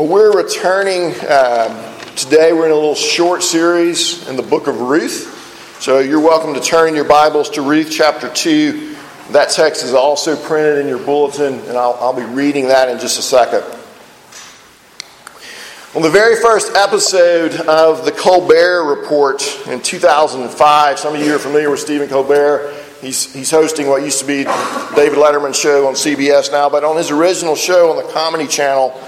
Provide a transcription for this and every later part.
Well, we're returning uh, today. We're in a little short series in the book of Ruth. So you're welcome to turn your Bibles to Ruth chapter 2. That text is also printed in your bulletin, and I'll, I'll be reading that in just a second. On the very first episode of the Colbert Report in 2005, some of you are familiar with Stephen Colbert. He's, he's hosting what used to be David Letterman's show on CBS now, but on his original show on the Comedy Channel,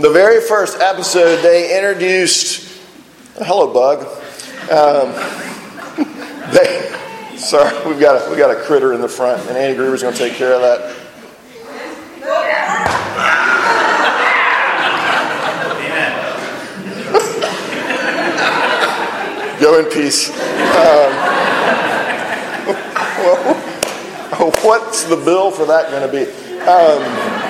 the very first episode, they introduced. Hello, Bug. Um, they, sorry, we've got a, we got a critter in the front, and Andy Gruber's going to take care of that. Go in peace. Um, well, what's the bill for that going to be? Um,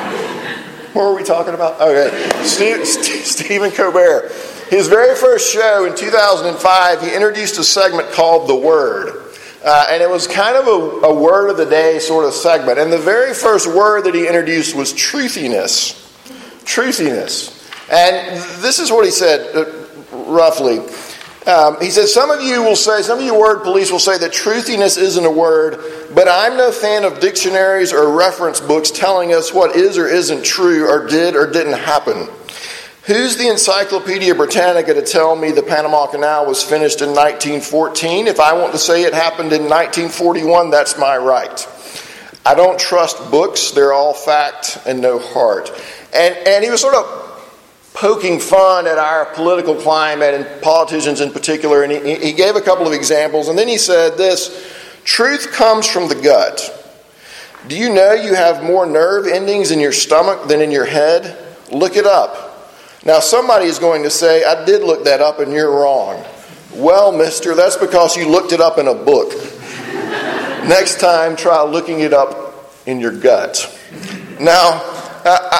what were we talking about? Okay, Stephen Colbert. His very first show in 2005, he introduced a segment called The Word. Uh, and it was kind of a, a, word of the day sort of segment. And the very first word that he introduced was truthiness. Truthiness. And this is what he said, uh, roughly. Um, he says, Some of you will say, some of you word police will say that truthiness isn't a word, but I'm no fan of dictionaries or reference books telling us what is or isn't true or did or didn't happen. Who's the Encyclopedia Britannica to tell me the Panama Canal was finished in 1914? If I want to say it happened in 1941, that's my right. I don't trust books, they're all fact and no heart. And, and he was sort of poking fun at our political climate and politicians in particular. And he, he gave a couple of examples. And then he said this truth comes from the gut. Do you know you have more nerve endings in your stomach than in your head? Look it up. Now, somebody is going to say, I did look that up and you're wrong. Well, mister, that's because you looked it up in a book. Next time, try looking it up in your gut. Now,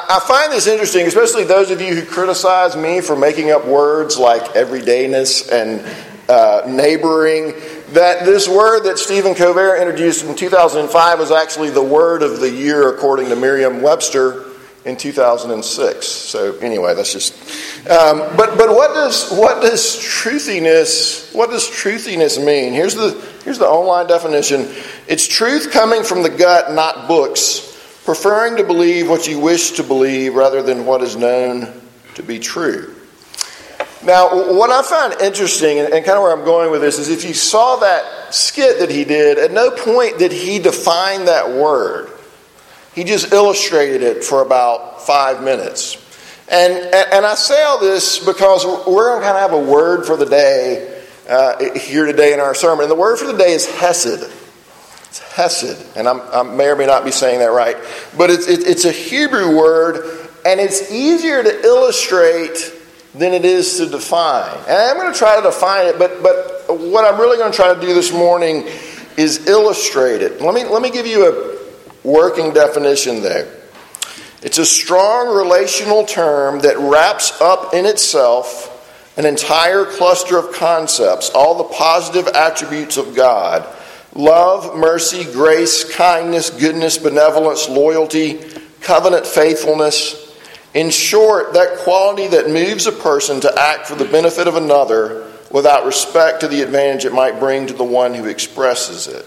I find this interesting, especially those of you who criticize me for making up words like everydayness and uh, neighboring. That this word that Stephen Colbert introduced in 2005 was actually the word of the year according to Merriam Webster in 2006. So anyway, that's just. Um, but but what does what does truthiness what does truthiness mean? Here's the here's the online definition. It's truth coming from the gut, not books preferring to believe what you wish to believe rather than what is known to be true. Now, what I find interesting, and kind of where I'm going with this, is if you saw that skit that he did, at no point did he define that word. He just illustrated it for about five minutes. And, and I say all this because we're going to kind of have a word for the day uh, here today in our sermon. And the word for the day is Hesed. It's Hesed, and I'm, i may or may not be saying that right, but it's, it, it's a Hebrew word, and it's easier to illustrate than it is to define. And I'm going to try to define it, but, but what I'm really going to try to do this morning is illustrate it. Let me, let me give you a working definition there. It's a strong relational term that wraps up in itself an entire cluster of concepts, all the positive attributes of God love, mercy, grace, kindness, goodness, benevolence, loyalty, covenant faithfulness. In short, that quality that moves a person to act for the benefit of another without respect to the advantage it might bring to the one who expresses it.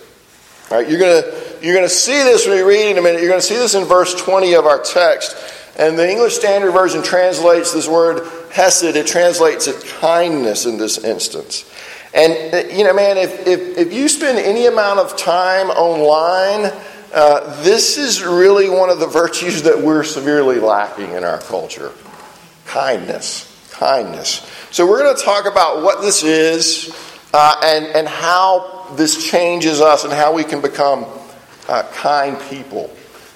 All right, you're going you're gonna see this when you read in a minute. You're going to see this in verse 20 of our text. And the English Standard Version translates this word hesed, it translates it kindness in this instance. And, uh, you know, man, if, if, if you spend any amount of time online, uh, this is really one of the virtues that we're severely lacking in our culture kindness. Kindness. So, we're going to talk about what this is uh, and, and how this changes us and how we can become uh, kind people.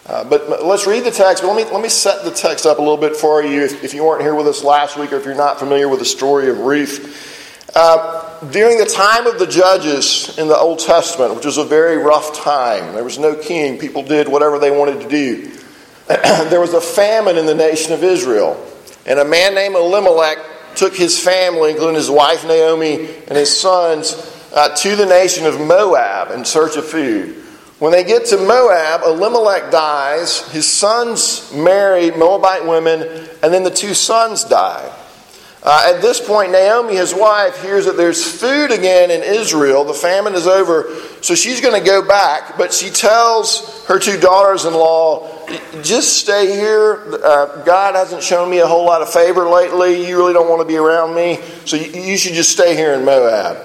Uh, but, let's read the text. But let me, let me set the text up a little bit for you if, if you weren't here with us last week or if you're not familiar with the story of Ruth. Uh, during the time of the judges in the Old Testament, which was a very rough time, there was no king. People did whatever they wanted to do. there was a famine in the nation of Israel. And a man named Elimelech took his family, including his wife Naomi and his sons, uh, to the nation of Moab in search of food. When they get to Moab, Elimelech dies, his sons marry Moabite women, and then the two sons die. Uh, at this point, Naomi, his wife, hears that there's food again in Israel. The famine is over, so she's going to go back, but she tells her two daughters in law, just stay here. Uh, God hasn't shown me a whole lot of favor lately. You really don't want to be around me, so you, you should just stay here in Moab.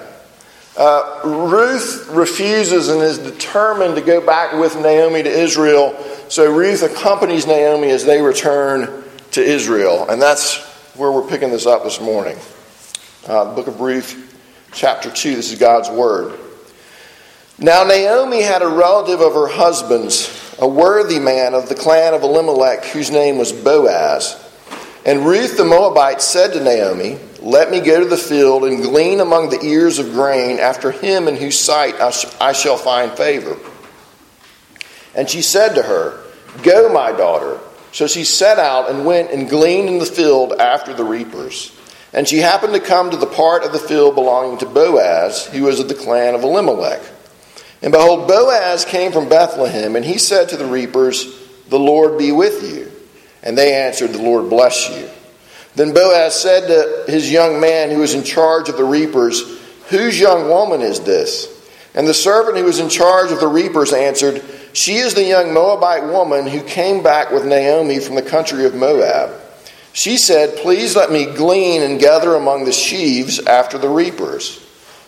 Uh, Ruth refuses and is determined to go back with Naomi to Israel, so Ruth accompanies Naomi as they return to Israel, and that's where we're picking this up this morning. Uh, the book of Ruth, chapter 2. This is God's Word. Now, Naomi had a relative of her husband's, a worthy man of the clan of Elimelech, whose name was Boaz. And Ruth the Moabite said to Naomi, Let me go to the field and glean among the ears of grain after him in whose sight I, sh- I shall find favor. And she said to her, Go, my daughter. So she set out and went and gleaned in the field after the reapers. And she happened to come to the part of the field belonging to Boaz, who was of the clan of Elimelech. And behold, Boaz came from Bethlehem, and he said to the reapers, The Lord be with you. And they answered, The Lord bless you. Then Boaz said to his young man who was in charge of the reapers, Whose young woman is this? And the servant who was in charge of the reapers answered, she is the young Moabite woman who came back with Naomi from the country of Moab. She said, Please let me glean and gather among the sheaves after the reapers.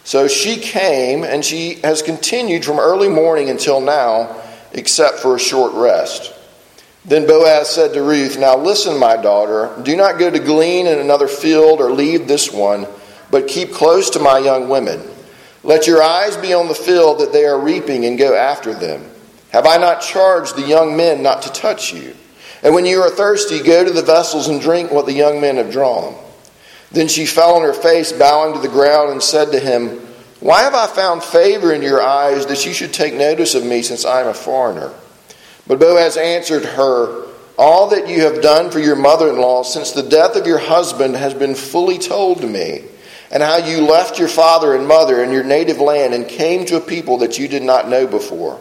So she came, and she has continued from early morning until now, except for a short rest. Then Boaz said to Ruth, Now listen, my daughter, do not go to glean in another field or leave this one, but keep close to my young women. Let your eyes be on the field that they are reaping and go after them. Have I not charged the young men not to touch you? And when you are thirsty, go to the vessels and drink what the young men have drawn. Then she fell on her face, bowing to the ground, and said to him, Why have I found favor in your eyes that you should take notice of me, since I am a foreigner? But Boaz answered her, All that you have done for your mother in law since the death of your husband has been fully told to me, and how you left your father and mother and your native land and came to a people that you did not know before.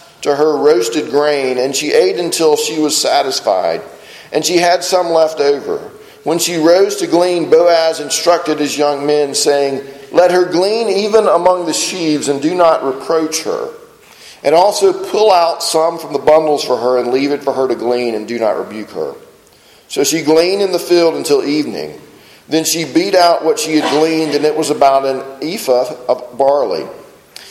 to her roasted grain, and she ate until she was satisfied, and she had some left over. When she rose to glean, Boaz instructed his young men, saying, Let her glean even among the sheaves, and do not reproach her. And also pull out some from the bundles for her, and leave it for her to glean, and do not rebuke her. So she gleaned in the field until evening. Then she beat out what she had gleaned, and it was about an ephah of barley.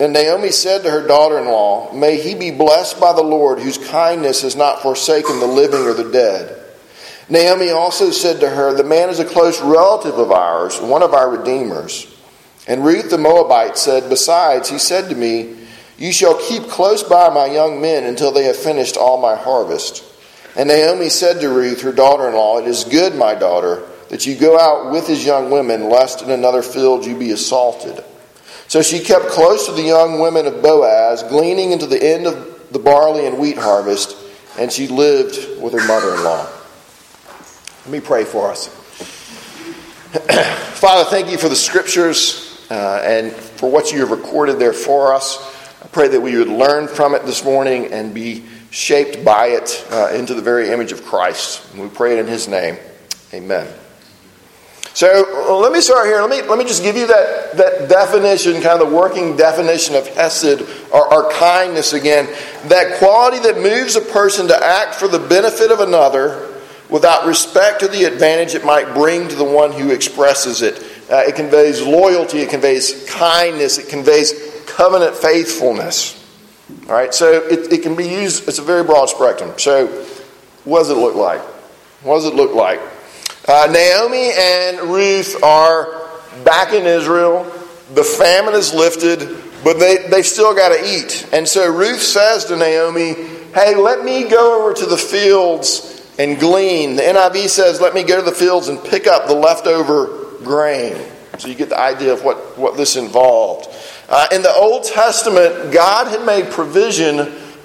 And Naomi said to her daughter in law, May he be blessed by the Lord, whose kindness has not forsaken the living or the dead. Naomi also said to her, The man is a close relative of ours, one of our redeemers. And Ruth the Moabite said, Besides, he said to me, You shall keep close by my young men until they have finished all my harvest. And Naomi said to Ruth, her daughter in law, It is good, my daughter, that you go out with his young women, lest in another field you be assaulted. So she kept close to the young women of Boaz, gleaning into the end of the barley and wheat harvest, and she lived with her mother in law. Let me pray for us. Father, thank you for the scriptures uh, and for what you have recorded there for us. I pray that we would learn from it this morning and be shaped by it uh, into the very image of Christ. And we pray it in his name. Amen. So let me start here. Let me, let me just give you that, that definition, kind of the working definition of Hesed or, or kindness again. That quality that moves a person to act for the benefit of another without respect to the advantage it might bring to the one who expresses it. Uh, it conveys loyalty, it conveys kindness, it conveys covenant faithfulness. All right, so it, it can be used, it's a very broad spectrum. So, what does it look like? What does it look like? Uh, Naomi and Ruth are back in Israel. The famine is lifted, but they, they've still got to eat. And so Ruth says to Naomi, Hey, let me go over to the fields and glean. The NIV says, Let me go to the fields and pick up the leftover grain. So you get the idea of what, what this involved. Uh, in the Old Testament, God had made provision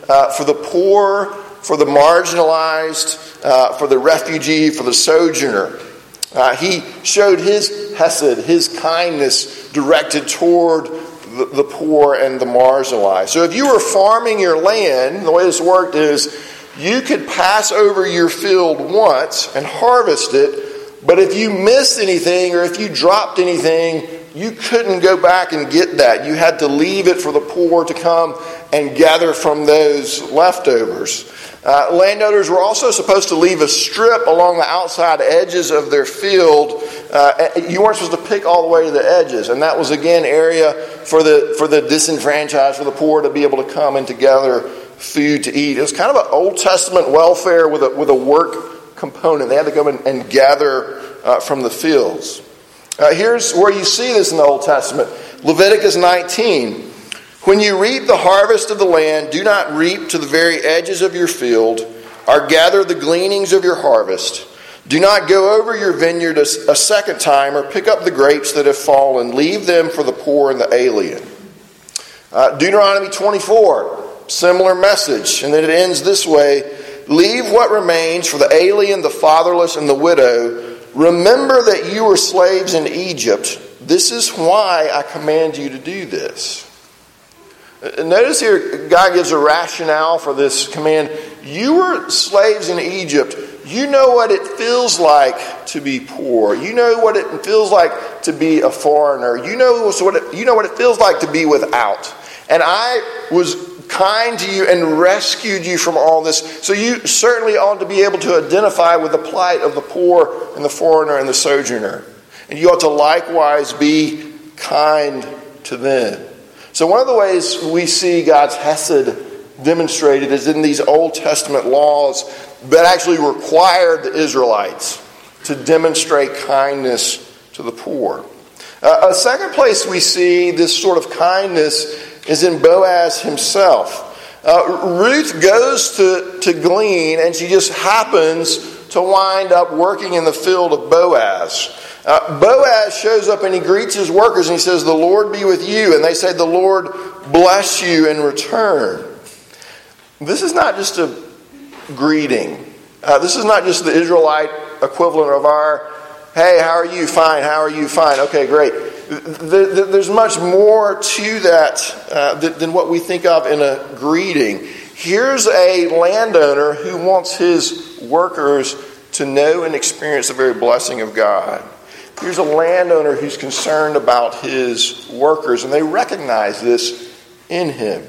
uh, for the poor, for the marginalized, uh, for the refugee, for the sojourner. Uh, he showed his hesed, his kindness directed toward the, the poor and the marginalized. So if you were farming your land, the way this worked is you could pass over your field once and harvest it but if you missed anything or if you dropped anything, you couldn't go back and get that. You had to leave it for the poor to come and gather from those leftovers. Uh, landowners were also supposed to leave a strip along the outside edges of their field. Uh, you weren't supposed to pick all the way to the edges, and that was again area for the for the disenfranchised, for the poor to be able to come and to gather food to eat. It was kind of an Old Testament welfare with a with a work component. They had to go and, and gather uh, from the fields. Uh, here's where you see this in the Old Testament Leviticus 19. When you reap the harvest of the land, do not reap to the very edges of your field, or gather the gleanings of your harvest. Do not go over your vineyard a, second time, or pick up the grapes that have fallen. Leave them for the poor and the alien. Uh, Deuteronomy 24, similar message. And then it ends this way Leave what remains for the alien, the fatherless, and the widow. Remember that you were slaves in Egypt. This is why I command you to do this. Uh, notice here, God gives a rationale for this command. You were slaves in Egypt. You know what it feels like to be poor. You know what it feels like to be a foreigner. You know what it, you know what it feels like to be without. And I was kind to you and rescued you from all this. So you certainly ought to be able to identify with the plight of the poor and the foreigner and the sojourner. And you ought to likewise be kind to them. So, one of the ways we see God's Hesed demonstrated is in these Old Testament laws that actually required the Israelites to demonstrate kindness to the poor. Uh, a second place we see this sort of kindness is in Boaz himself. Uh, Ruth goes to, to glean, and she just happens to wind up working in the field of Boaz. Uh, Boaz shows up and he greets his workers and he says, The Lord be with you. And they say, The Lord bless you in return. This is not just a greeting. Uh, this is not just the Israelite equivalent of our, hey, how are you? Fine. How are you? Fine. Okay, great. There's much more to that uh, than what we think of in a greeting. Here's a landowner who wants his workers to know and experience the very blessing of God. Here's a landowner who's concerned about his workers, and they recognize this in him.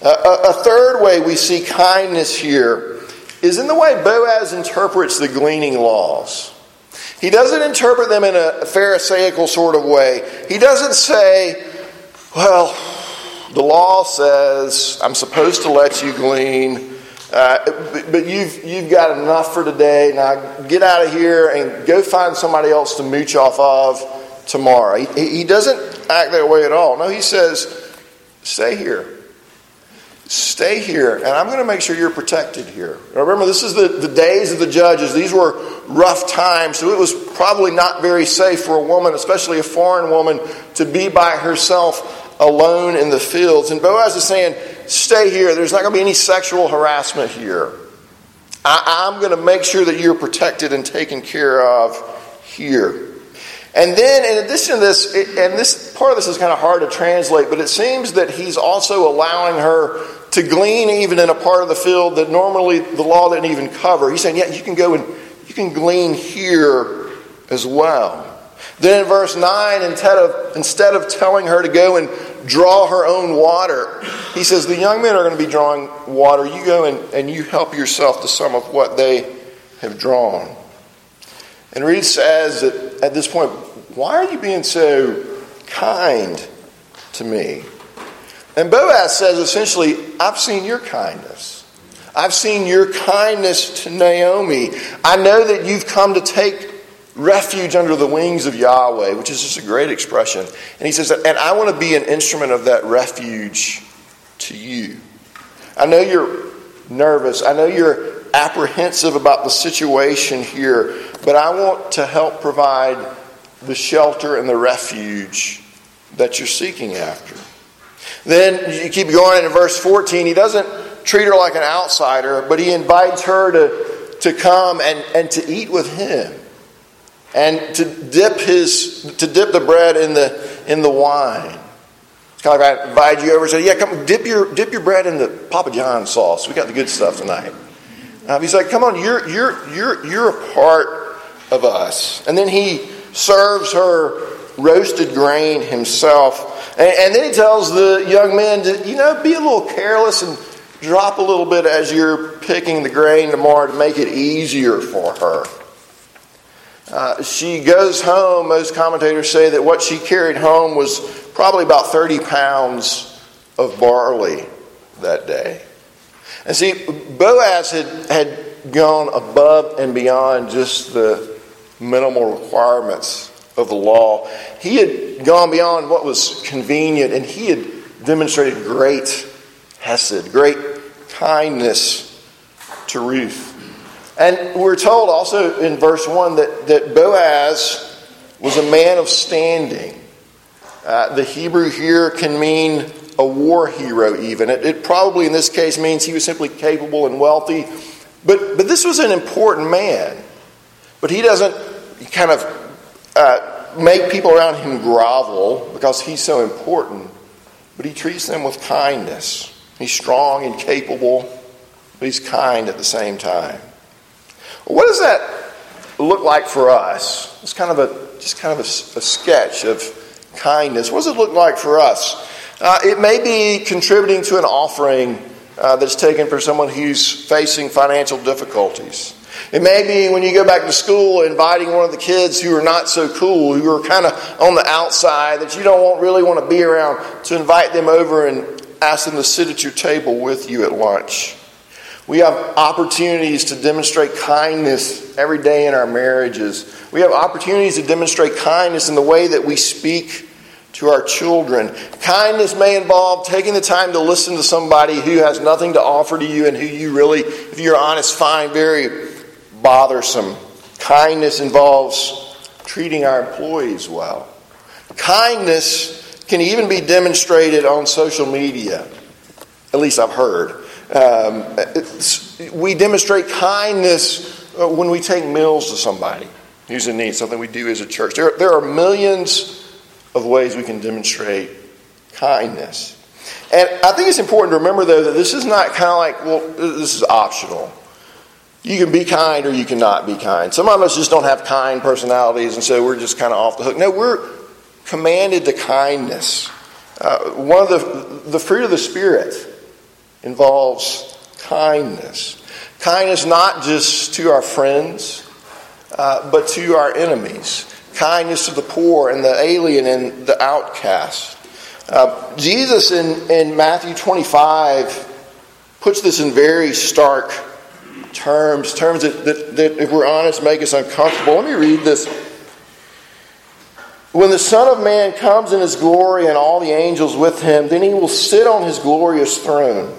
Uh, a, a third way we see kindness here is in the way Boaz interprets the gleaning laws. He doesn't interpret them in a Pharisaical sort of way. He doesn't say, well, the law says I'm supposed to let you glean, uh, but you've, you've got enough for today. Now get out of here and go find somebody else to mooch off of tomorrow. He, he doesn't act that way at all. No, he says, stay here. Stay here, and I'm going to make sure you're protected here. Remember, this is the, the days of the judges. These were rough times, so it was probably not very safe for a woman, especially a foreign woman, to be by herself alone in the fields. And Boaz is saying, Stay here. There's not going to be any sexual harassment here. I, I'm going to make sure that you're protected and taken care of here. And then, in addition to this, and this part of this is kind of hard to translate, but it seems that he's also allowing her to glean even in a part of the field that normally the law didn't even cover. He's saying, yeah, you can go and you can glean here as well. Then in verse 9, instead of, instead of telling her to go and draw her own water, he says, The young men are going to be drawing water. You go and, and you help yourself to some of what they have drawn. And Ruth says that at this point, why are you being so kind to me? And Boaz says essentially, I've seen your kindness. I've seen your kindness to Naomi. I know that you've come to take refuge under the wings of Yahweh, which is just a great expression. And he says, and I want to be an instrument of that refuge to you. I know you're nervous. I know you're apprehensive about the situation here, but I want to help provide the shelter and the refuge that you're seeking after. Then you keep going in verse 14. He doesn't treat her like an outsider, but he invites her to, to come and, and to eat with him and to dip his to dip the bread in the in the wine. It's kind of like I invite you over and say, "Yeah, come dip your dip your bread in the Papa John sauce. We got the good stuff tonight." Um, he's like, "Come on, you're you're you're you're a part of us." And then he serves her roasted grain himself, and, and then he tells the young men to you know be a little careless and drop a little bit as you're picking the grain tomorrow to make it easier for her. Uh, she goes home. Most commentators say that what she carried home was probably about 30 pounds of barley that day. And see, Boaz had, had gone above and beyond just the minimal requirements of the law. He had gone beyond what was convenient, and he had demonstrated great hesed, great kindness to Ruth. And we're told also in verse 1 that, that Boaz was a man of standing. Uh, the Hebrew here can mean a war hero, even. It, it, probably in this case means he was simply capable and wealthy. But, but this was an important man. But he doesn't kind of uh, make people around him grovel because he's so important. But he treats them with kindness. He's strong and capable, but he's kind at the same time. What does that look like for us? It's kind of a just kind of a, a sketch of kindness. What does it look like for us? Uh, it may be contributing to an offering uh, that's taken for someone who's facing financial difficulties. It may be when you go back to school inviting one of the kids who are not so cool, who are kind of on the outside, that you don't really want to be around, to invite them over and ask them to sit at your table with you at lunch. We have opportunities to demonstrate kindness every day in our marriages. We have opportunities to demonstrate kindness in the way that we speak to our children. Kindness may involve taking the time to listen to somebody who has nothing to offer to you and who you really, if you're honest, find very bothersome. Kindness involves treating our employees well. Kindness can even be demonstrated on social media. At least I've heard. Um, we demonstrate kindness uh, when we take meals to somebody who's in need, something we do as a church. There, there are millions of ways we can demonstrate kindness. And I think it's important to remember, though, that this is not kind of like, well, this is optional. You can be kind or you cannot be kind. Some of us just don't have kind personalities, and so we're just kind of off the hook. No, we're commanded to kindness. Uh, one of the, the fruit of the Spirit involves kindness. Kindness not just to our friends, uh, but to our enemies. Kindness to the poor and the alien and the outcast. Uh, Jesus in, in Matthew 25 puts this in very stark terms, terms that, that, that, if we're honest, make us uncomfortable. Let me read this when the Son of Man comes in his glory and all the angels with him, then he will sit on his glorious throne.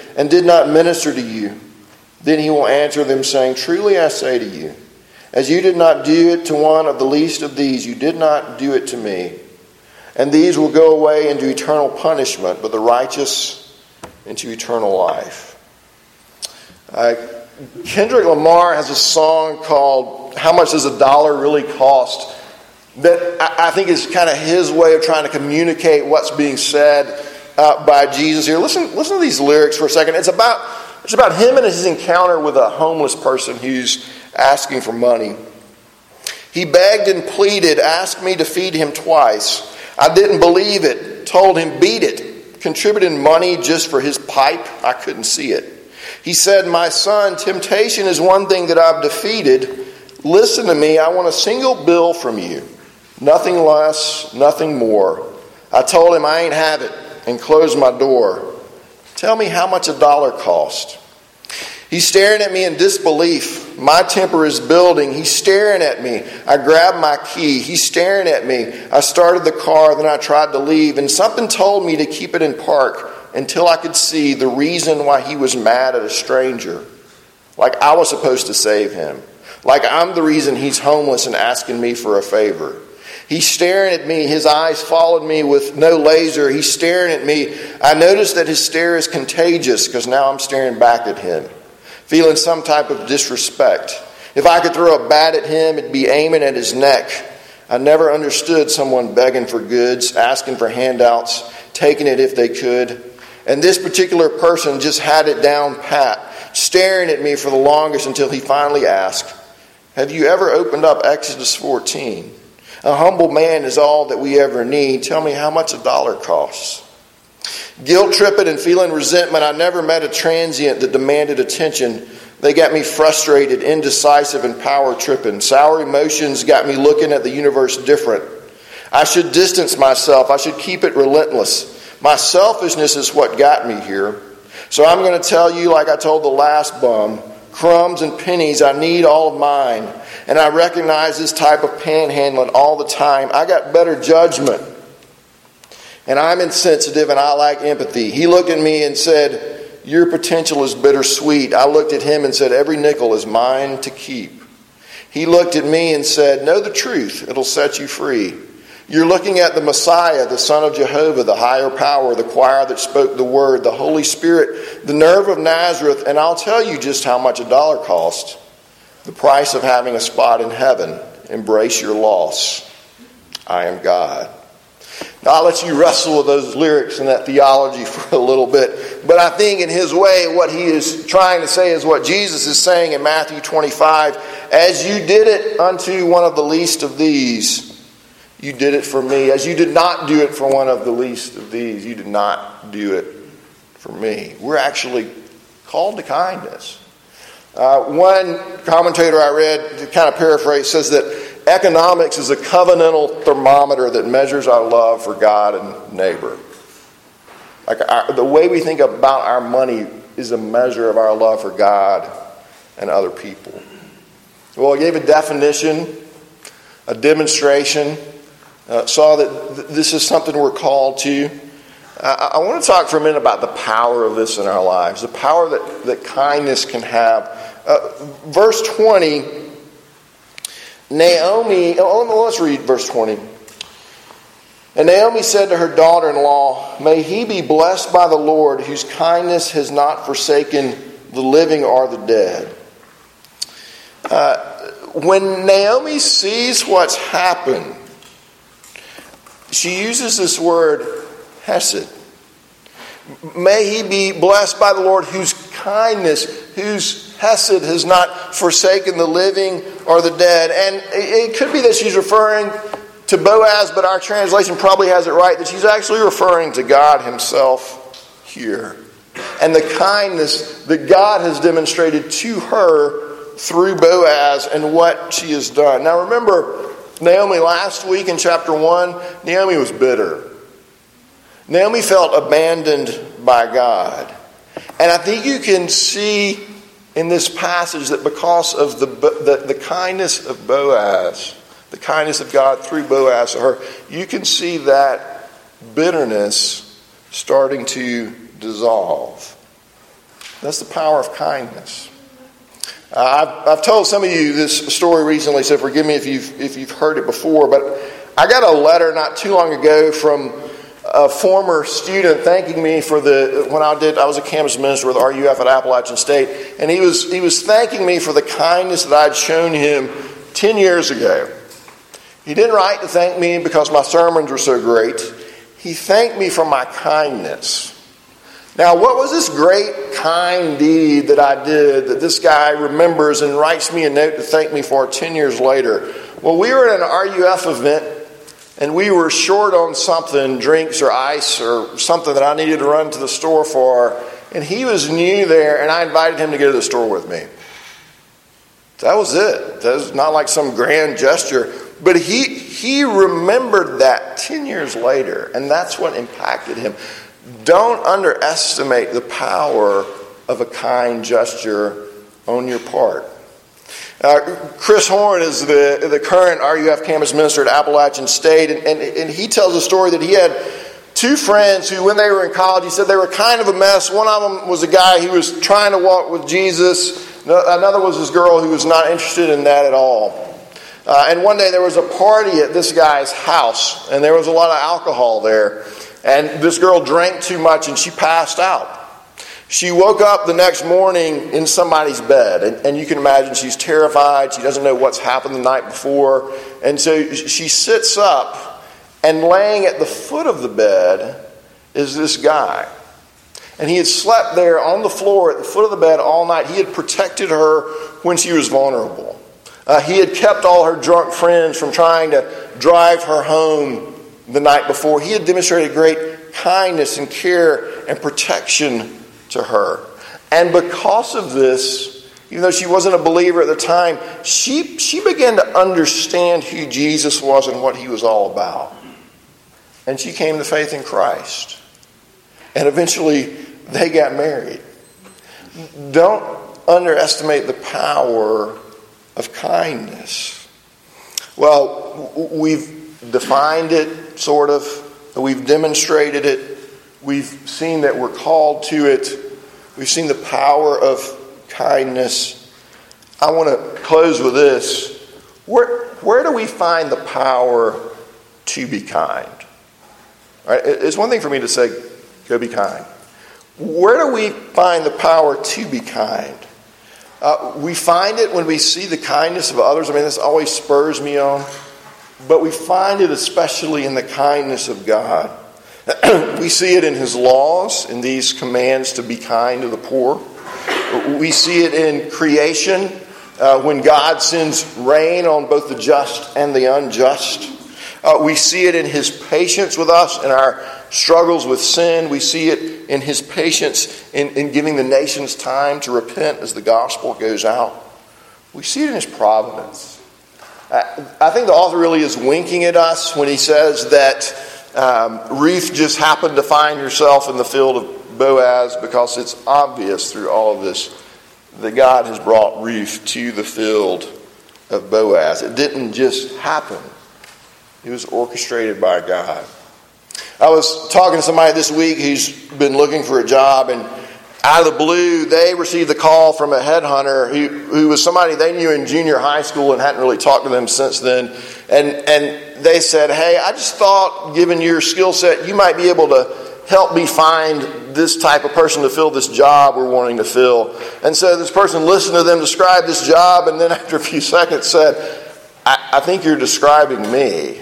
and did not minister to you? Then he will answer them, saying, Truly I say to you, as you did not do it to one of the least of these, you did not do it to me. And these will go away into eternal punishment, but the righteous into eternal life. Uh, Kendrick Lamar has a song called How Much Does a Dollar Really Cost? that I think is kind of his way of trying to communicate what's being said uh, by Jesus here. Listen, listen to these lyrics for a second. It's about, it's about him and his encounter with a homeless person who's asking for money. He begged and pleaded, asked me to feed him twice. I didn't believe it, told him, beat it, contributed money just for his pipe. I couldn't see it. He said, My son, temptation is one thing that I've defeated. Listen to me, I want a single bill from you. Nothing less, nothing more. I told him I ain't have it and close my door. Tell me how much a dollar cost. He's staring at me in disbelief. My temper is building. He's staring at me. I grabbed my key. He's staring at me. I started the car, then I tried to leave, and something told me to keep it in park until I could see the reason why he was mad at a stranger. Like I was supposed to save him. Like I'm the reason he's homeless and asking me for a favor. He's staring at me. His eyes followed me with no laser. He's staring at me. I notice that his stare is contagious because now I'm staring back at him, feeling some type of disrespect. If I could throw a bat at him, it'd be aiming at his neck. I never understood someone begging for goods, asking for handouts, taking it if they could. And this particular person just had it down pat, staring at me for the longest until he finally asked, Have you ever opened up Exodus 14? A humble man is all that we ever need. Tell me how much a dollar costs. Guilt tripping and feeling resentment, I never met a transient that demanded attention. They got me frustrated, indecisive, and power tripping. Sour emotions got me looking at the universe different. I should distance myself, I should keep it relentless. My selfishness is what got me here. So I'm going to tell you, like I told the last bum crumbs and pennies, I need all of mine and I recognize this type of panhandling all the time. I got better judgment. And I'm insensitive and I lack empathy. He looked at me and said, Your potential is bittersweet. I looked at him and said, Every nickel is mine to keep. He looked at me and said, Know the truth, it'll set you free. You're looking at the Messiah, the Son of Jehovah, the higher power, the choir that spoke the word, the Holy Spirit, the nerve of Nazareth, and I'll tell you just how much a dollar costs. The price of having a spot in heaven. Embrace your loss. I am God. Now, I'll let you wrestle with those lyrics and that theology for a little bit. But I think, in his way, what he is trying to say is what Jesus is saying in Matthew 25 As you did it unto one of the least of these, you did it for me. As you did not do it for one of the least of these, you did not do it for me. We're actually called to kindness. Uh, one commentator I read, to kind of paraphrase, says that economics is a covenantal thermometer that measures our love for God and neighbor. Like our, the way we think about our money is a measure of our love for God and other people. Well, I gave a definition, a demonstration, uh, saw that th- this is something we're called to. I want to talk for a minute about the power of this in our lives, the power that, that kindness can have. Uh, verse 20, Naomi, oh, let's read verse 20. And Naomi said to her daughter in law, May he be blessed by the Lord, whose kindness has not forsaken the living or the dead. Uh, when Naomi sees what's happened, she uses this word Hesed. May he be blessed by the Lord whose kindness, whose Hesed has not forsaken the living or the dead. And it could be that she's referring to Boaz, but our translation probably has it right that she's actually referring to God Himself here. And the kindness that God has demonstrated to her through Boaz and what she has done. Now remember, Naomi last week in chapter 1, Naomi was bitter. Naomi felt abandoned by God. And I think you can see in this passage that because of the, the, the kindness of Boaz, the kindness of God through Boaz to her, you can see that bitterness starting to dissolve. That's the power of kindness. Uh, I've, I've, told some of you this story recently, so forgive me if you've, if you've heard it before, but I got a letter not too long ago from a former student thanking me for the when I did I was a campus minister with RUF at Appalachian State, and he was he was thanking me for the kindness that I'd shown him ten years ago. He didn't write to thank me because my sermons were so great. He thanked me for my kindness. Now, what was this great, kind deed that I did that this guy remembers and writes me a note to thank me for 10 years later? Well, we were at an RUF event and we were short on something, drinks or ice or something that I needed to run to the store for. And he was new there, and I invited him to go to the store with me. That was it. That was not like some grand gesture. But he, he remembered that 10 years later, and that's what impacted him. Don't underestimate the power of a kind gesture on your part. Uh, Chris Horn is the, the current RUF campus minister at Appalachian State, and, and, and he tells a story that he had two friends who, when they were in college, he said they were kind of a mess. One of them was a guy who was trying to walk with Jesus, another was this girl who was not interested in that at all. Uh, and one day there was a party at this guy's house, and there was a lot of alcohol there. And this girl drank too much and she passed out. She woke up the next morning in somebody's bed, and, and, you can imagine she's terrified. She doesn't know what's happened the night before. And so she sits up, and laying at the foot of the bed is this guy. And he had slept there on the floor at the foot of the bed all night. He had protected her when she was vulnerable. Uh, he had kept all her drunk friends from trying to drive her home the night before. He had demonstrated great kindness and care and protection to her. And because of this, even though she wasn't a believer at the time, she, she began to understand who Jesus was and what he was all about. And she came to faith in Christ. And eventually, they got married. Don't underestimate the power of kindness. Well, we've defined it, sort of, we've demonstrated it, we've seen that we're called to it, we've seen the power of kindness. I want to close with this. Where, where do we find the power to be kind? Right? It's one thing for me to say, go be kind. Where do we find the power to be kind? Uh, we find it when we see the kindness of others. I mean, this always spurs me on. But we find it especially in the kindness of God. we see it in His laws, in these commands to be kind to the poor. We see it in creation, uh, when God sends rain on both the just and the unjust. Uh, we see it in His patience with us in our struggles with sin. We see it in his patience in, in giving the nations time to repent as the gospel goes out. We see it in his providence. I think the author really is winking at us when he says that um, Ruth just happened to find herself in the field of Boaz because it's obvious through all of this that God has brought Ruth to the field of Boaz. It didn't just happen, it was orchestrated by God. I was talking to somebody this week who's been looking for a job, and out of the blue, they received a call from a headhunter who, who was somebody they knew in junior high school and hadn't really talked to them since then. And, and they said, Hey, I just thought, given your skill set, you might be able to help me find this type of person to fill this job we're wanting to fill. And so this person listened to them describe this job, and then after a few seconds said, I, I think you're describing me.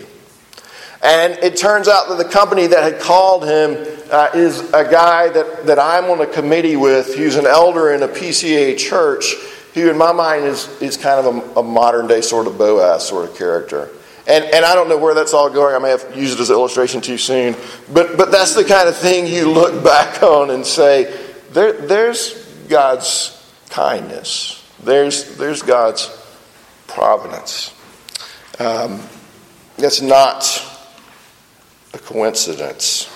And it turns out that the company that had called him uh, is a guy that, that I'm on a committee with who's an elder in a PCA church who, in my mind, is, is kind of a, a modern day sort of Boaz sort of character. and, and I don't know where that's all going. I may have used it as an illustration too soon. But, but that's the kind of thing you look back on and say, there, there's God's kindness, there's, there's God's providence. Um, that's not a coincidence.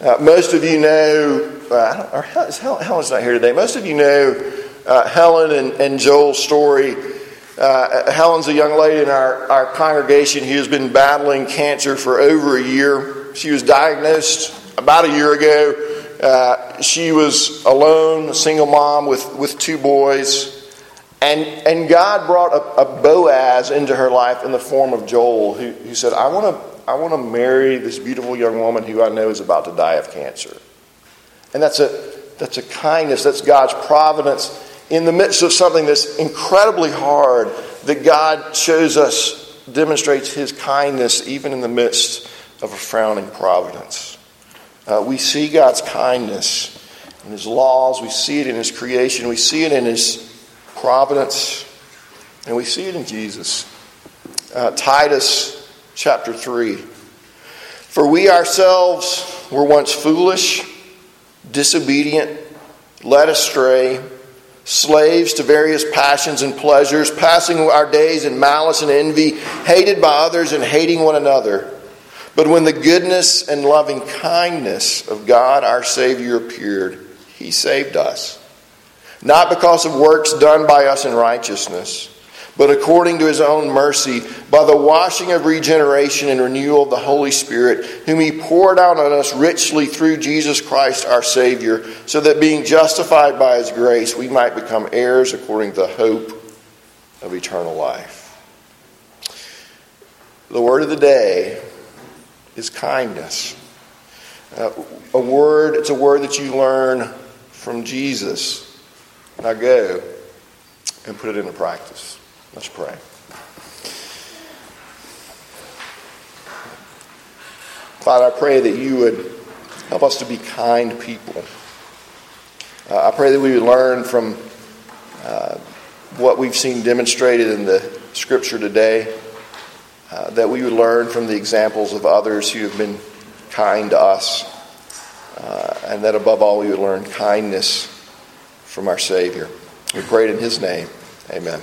Uh, most of you know, uh, or Helen's not here today. Most of you know uh, Helen and, and Joel's story uh, Helen's a young lady in our, our congregation who has been battling cancer for over a year. She was diagnosed about a year ago. Uh, she was alone, a single mom with, with two boys. And, and God brought a, a Boaz into her life in the form of Joel, who, who said, I want to I want to marry this beautiful young woman who I know is about to die of cancer. And that's a, that's a kindness, that's God's providence in the midst of something that's incredibly hard, that God shows us, demonstrates His kindness even in the midst of a frowning providence. Uh, we see God's kindness in His laws, we see it in His creation, we see it in His providence, and we see it in Jesus. Uh, Titus chapter 3. For we ourselves were once foolish, disobedient, led astray slaves to various passions and pleasures, passing our days in malice and envy, hated by others and hating one another. But when the goodness and loving kindness of God our Savior appeared, He saved us. Not because of works done by us in righteousness but according to his own mercy, by the washing of regeneration and renewal of the Holy Spirit, whom he poured out on us richly through Jesus Christ our Savior, so that being justified by his grace, we might become heirs according to the hope of eternal life. The word of the day is kindness. Uh, a word, it's a word that you learn from Jesus. Now go and put it into practice. Let's pray. Father, I pray that you would help us to be kind people. Uh, I pray that we would learn from uh, what we've seen demonstrated in the scripture today, uh, that we would learn from the examples of others who have been kind to us, uh, and that above all we would learn kindness from our Savior. We pray it in His name. Amen.